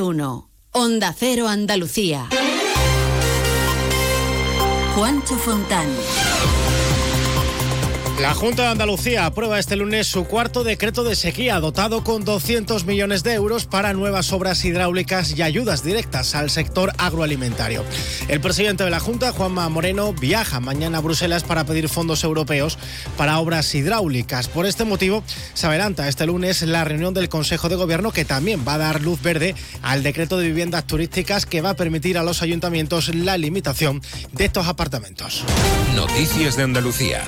1. Onda Cero Andalucía. Juancho Fontán. La Junta de Andalucía aprueba este lunes su cuarto decreto de sequía, dotado con 200 millones de euros para nuevas obras hidráulicas y ayudas directas al sector agroalimentario. El presidente de la Junta, Juanma Moreno, viaja mañana a Bruselas para pedir fondos europeos para obras hidráulicas. Por este motivo, se adelanta este lunes la reunión del Consejo de Gobierno que también va a dar luz verde al decreto de viviendas turísticas que va a permitir a los ayuntamientos la limitación de estos apartamentos. Noticias de Andalucía.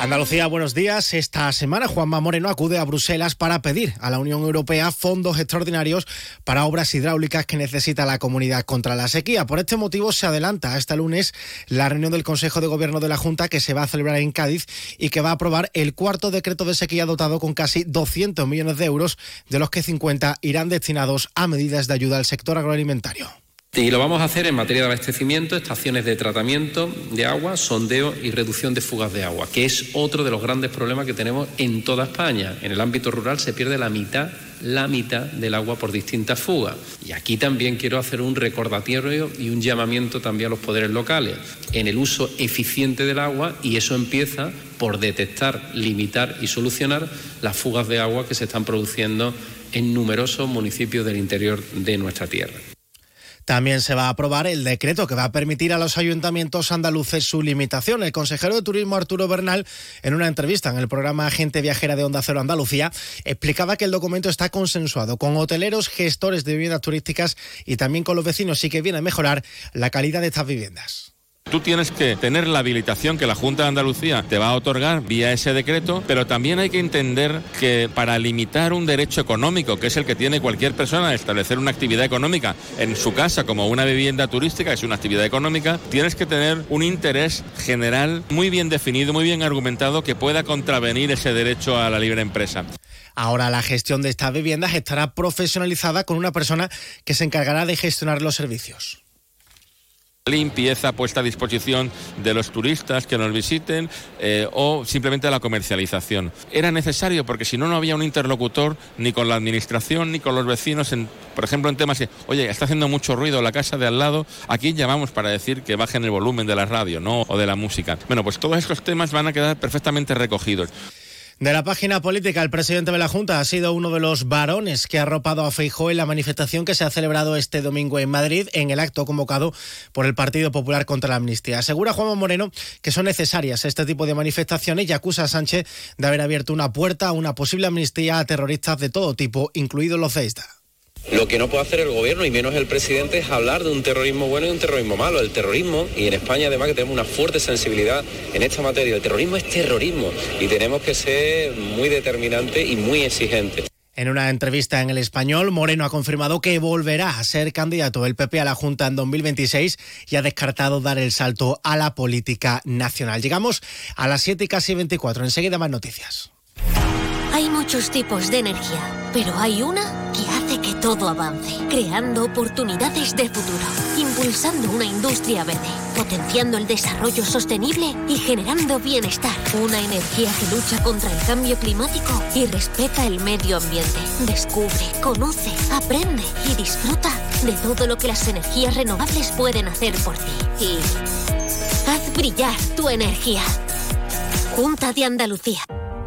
Andalucía, buenos días. Esta semana Juanma Moreno acude a Bruselas para pedir a la Unión Europea fondos extraordinarios para obras hidráulicas que necesita la comunidad contra la sequía. Por este motivo se adelanta hasta lunes la reunión del Consejo de Gobierno de la Junta que se va a celebrar en Cádiz y que va a aprobar el cuarto decreto de sequía dotado con casi 200 millones de euros, de los que 50 irán destinados a medidas de ayuda al sector agroalimentario. Y lo vamos a hacer en materia de abastecimiento, estaciones de tratamiento de agua, sondeo y reducción de fugas de agua, que es otro de los grandes problemas que tenemos en toda España. En el ámbito rural se pierde la mitad, la mitad del agua por distintas fugas. Y aquí también quiero hacer un recordatorio y un llamamiento también a los poderes locales en el uso eficiente del agua y eso empieza por detectar, limitar y solucionar las fugas de agua que se están produciendo en numerosos municipios del interior de nuestra tierra. También se va a aprobar el decreto que va a permitir a los ayuntamientos andaluces su limitación. El consejero de Turismo Arturo Bernal, en una entrevista en el programa Agente Viajera de Onda Cero Andalucía, explicaba que el documento está consensuado con hoteleros, gestores de viviendas turísticas y también con los vecinos y que viene a mejorar la calidad de estas viviendas. Tú tienes que tener la habilitación que la Junta de Andalucía te va a otorgar vía ese decreto, pero también hay que entender que para limitar un derecho económico, que es el que tiene cualquier persona de establecer una actividad económica en su casa como una vivienda turística, es una actividad económica, tienes que tener un interés general muy bien definido, muy bien argumentado que pueda contravenir ese derecho a la libre empresa. Ahora la gestión de estas viviendas estará profesionalizada con una persona que se encargará de gestionar los servicios limpieza puesta a disposición de los turistas que nos visiten eh, o simplemente la comercialización. Era necesario porque si no, no había un interlocutor ni con la administración ni con los vecinos, por ejemplo, en temas que, oye, está haciendo mucho ruido la casa de al lado, aquí llamamos para decir que bajen el volumen de la radio ¿no? o de la música. Bueno, pues todos estos temas van a quedar perfectamente recogidos. De la página política, el presidente de la Junta ha sido uno de los varones que ha arropado a Feijó en la manifestación que se ha celebrado este domingo en Madrid, en el acto convocado por el Partido Popular contra la Amnistía. Asegura Juan Moreno que son necesarias este tipo de manifestaciones y acusa a Sánchez de haber abierto una puerta a una posible amnistía a terroristas de todo tipo, incluidos los CESDA. Lo que no puede hacer el gobierno y menos el presidente es hablar de un terrorismo bueno y un terrorismo malo. El terrorismo, y en España además que tenemos una fuerte sensibilidad en esta materia, el terrorismo es terrorismo y tenemos que ser muy determinantes y muy exigentes. En una entrevista en el español, Moreno ha confirmado que volverá a ser candidato del PP a la Junta en 2026 y ha descartado dar el salto a la política nacional. Llegamos a las 7 y casi 24. Enseguida más noticias. Hay muchos tipos de energía, pero hay una que todo avance, creando oportunidades de futuro, impulsando una industria verde, potenciando el desarrollo sostenible y generando bienestar. Una energía que lucha contra el cambio climático y respeta el medio ambiente. Descubre, conoce, aprende y disfruta de todo lo que las energías renovables pueden hacer por ti. Y haz brillar tu energía. Junta de Andalucía.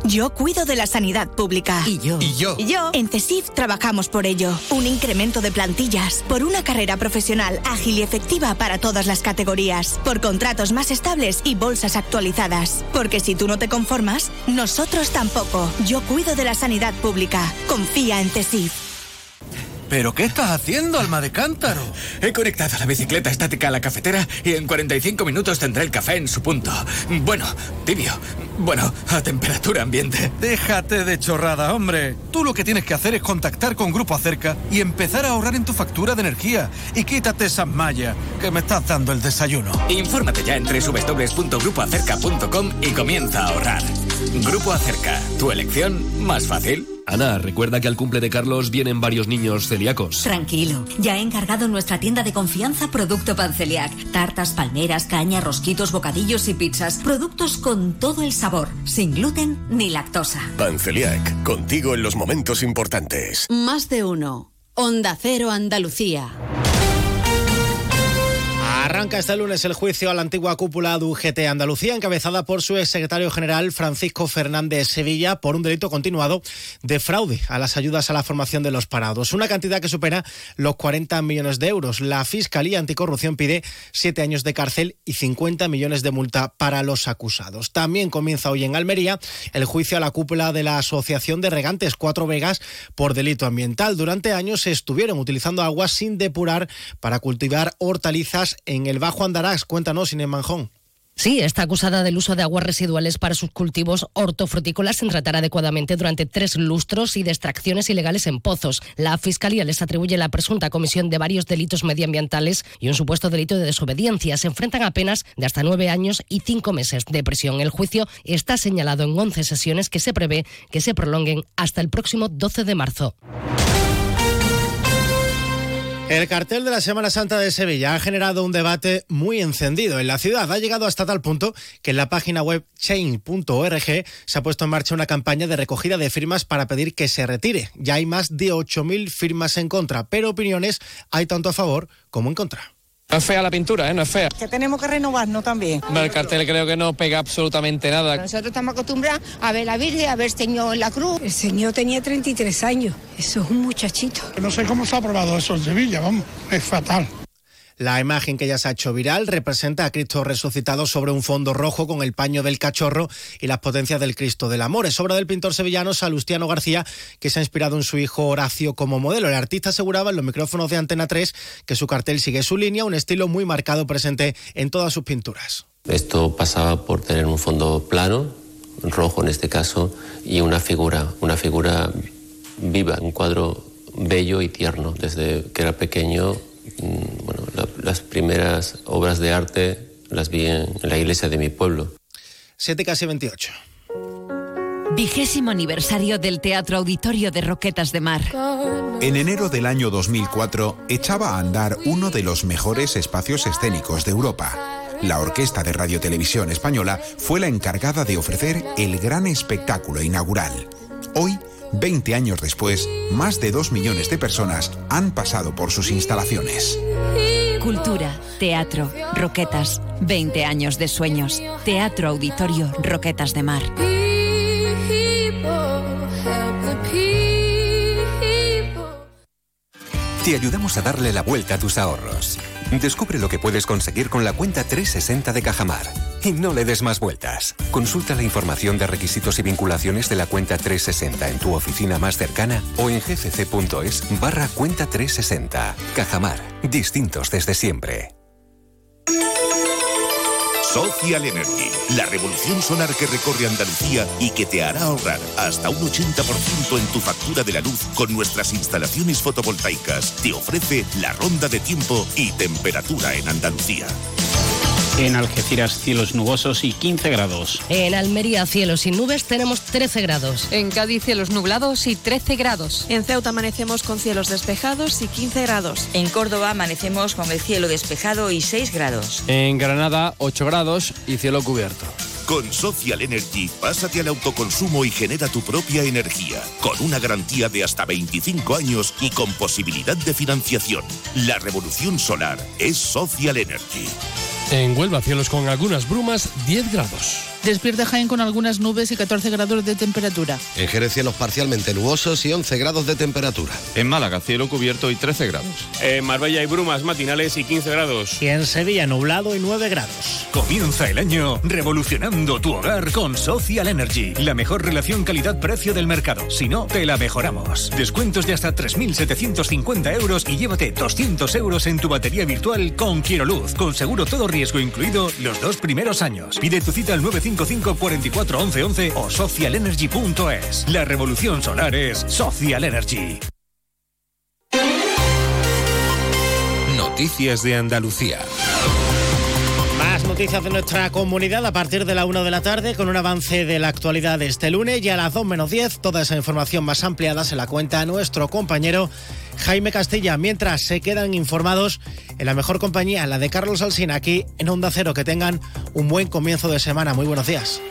Yo cuido de la sanidad pública. Y yo. Y yo. Y yo. En CESIF trabajamos por ello. Un incremento de plantillas, por una carrera profesional ágil y efectiva para todas las categorías, por contratos más estables y bolsas actualizadas. Porque si tú no te conformas, nosotros tampoco. Yo cuido de la sanidad pública. Confía en CESIF. ¿Pero qué estás haciendo, alma de cántaro? He conectado la bicicleta estática a la cafetera y en 45 minutos tendré el café en su punto. Bueno, tibio. Bueno, a temperatura ambiente. Déjate de chorrada, hombre. Tú lo que tienes que hacer es contactar con Grupo Acerca y empezar a ahorrar en tu factura de energía. Y quítate esas mallas que me estás dando el desayuno. Infórmate ya en www.grupoacerca.com y comienza a ahorrar. Grupo Acerca, tu elección más fácil. Ana, recuerda que al cumple de Carlos vienen varios niños celíacos. Tranquilo, ya he encargado en nuestra tienda de confianza producto Panceliac. Tartas, palmeras, caña, rosquitos, bocadillos y pizzas. Productos con todo el sabor, sin gluten ni lactosa. Panceliac, contigo en los momentos importantes. Más de uno. Onda Cero Andalucía. Arranca este lunes el juicio a la antigua cúpula de UGT Andalucía, encabezada por su exsecretario general Francisco Fernández Sevilla por un delito continuado de fraude a las ayudas a la formación de los parados. Una cantidad que supera los 40 millones de euros. La Fiscalía Anticorrupción pide siete años de cárcel y 50 millones de multa para los acusados. También comienza hoy en Almería el juicio a la cúpula de la Asociación de Regantes Cuatro Vegas por delito ambiental. Durante años se estuvieron utilizando aguas sin depurar para cultivar hortalizas en el Bajo Andarás. Cuéntanos, Inés Manjón. Sí, está acusada del uso de aguas residuales para sus cultivos hortofrutícolas sin tratar adecuadamente durante tres lustros y de extracciones ilegales en pozos. La Fiscalía les atribuye la presunta comisión de varios delitos medioambientales y un supuesto delito de desobediencia. Se enfrentan a penas de hasta nueve años y cinco meses de prisión. El juicio está señalado en once sesiones que se prevé que se prolonguen hasta el próximo 12 de marzo. El cartel de la Semana Santa de Sevilla ha generado un debate muy encendido en la ciudad. Ha llegado hasta tal punto que en la página web chain.org se ha puesto en marcha una campaña de recogida de firmas para pedir que se retire. Ya hay más de 8.000 firmas en contra, pero opiniones hay tanto a favor como en contra. No es fea la pintura, ¿eh? No es fea. Que tenemos que renovarnos también. El cartel creo que no pega absolutamente nada. Nosotros estamos acostumbrados a ver la Virgen, a ver el Señor en la cruz. El Señor tenía 33 años. Eso es un muchachito. No sé cómo se ha aprobado eso en Sevilla, vamos. Es fatal. La imagen que ya se ha hecho viral representa a Cristo resucitado sobre un fondo rojo con el paño del cachorro y las potencias del Cristo del Amor. Es obra del pintor sevillano Salustiano García, que se ha inspirado en su hijo Horacio como modelo. El artista aseguraba en los micrófonos de Antena 3 que su cartel sigue su línea, un estilo muy marcado presente en todas sus pinturas. Esto pasaba por tener un fondo plano, rojo en este caso, y una figura, una figura viva, un cuadro bello y tierno. Desde que era pequeño bueno, la, las primeras obras de arte las vi en, en, la iglesia de mi pueblo. 7 casi 28. Vigésimo aniversario del Teatro Auditorio de Roquetas de Mar. En enero del año 2004 echaba a andar uno de los mejores espacios escénicos de Europa. La Orquesta de Radio Televisión Española fue la encargada de ofrecer el gran espectáculo inaugural. Hoy 20 años después, más de 2 millones de personas han pasado por sus instalaciones. Cultura, teatro, roquetas, 20 años de sueños. Teatro Auditorio Roquetas de Mar. Te ayudamos a darle la vuelta a tus ahorros. Descubre lo que puedes conseguir con la cuenta 360 de Cajamar. Y no le des más vueltas. Consulta la información de requisitos y vinculaciones de la cuenta 360 en tu oficina más cercana o en gcc.es barra cuenta 360. Cajamar. Distintos desde siempre. Social Energy, la revolución solar que recorre Andalucía y que te hará ahorrar hasta un 80% en tu factura de la luz con nuestras instalaciones fotovoltaicas. Te ofrece la ronda de tiempo y temperatura en Andalucía. En Algeciras, cielos nubosos y 15 grados. En Almería, cielos sin nubes, tenemos 13 grados. En Cádiz, cielos nublados y 13 grados. En Ceuta, amanecemos con cielos despejados y 15 grados. En Córdoba, amanecemos con el cielo despejado y 6 grados. En Granada, 8 grados y cielo cubierto. Con Social Energy, pásate al autoconsumo y genera tu propia energía, con una garantía de hasta 25 años y con posibilidad de financiación. La revolución solar es Social Energy. En Huelva, cielos con algunas brumas, 10 grados. Despierta Jaén con algunas nubes y 14 grados de temperatura. En Jerez, cielos parcialmente nubosos y 11 grados de temperatura. En Málaga, cielo cubierto y 13 grados. En Marbella hay brumas matinales y 15 grados. Y en Sevilla, nublado y 9 grados. Comienza el año revolucionando tu hogar con Social Energy. La mejor relación calidad-precio del mercado. Si no, te la mejoramos. Descuentos de hasta 3.750 euros y llévate 200 euros en tu batería virtual con Quiero Luz. Con seguro todo riesgo incluido los dos primeros años. Pide tu cita al 955 44 11 11 o socialenergy.es. La revolución solar es Social Energy. Noticias de Andalucía. Más noticias de nuestra comunidad a partir de la 1 de la tarde con un avance de la actualidad de este lunes y a las 2 menos 10 toda esa información más ampliada se la cuenta nuestro compañero Jaime Castilla, mientras se quedan informados en la mejor compañía, la de Carlos Alsina, aquí en Onda Cero. Que tengan un buen comienzo de semana. Muy buenos días.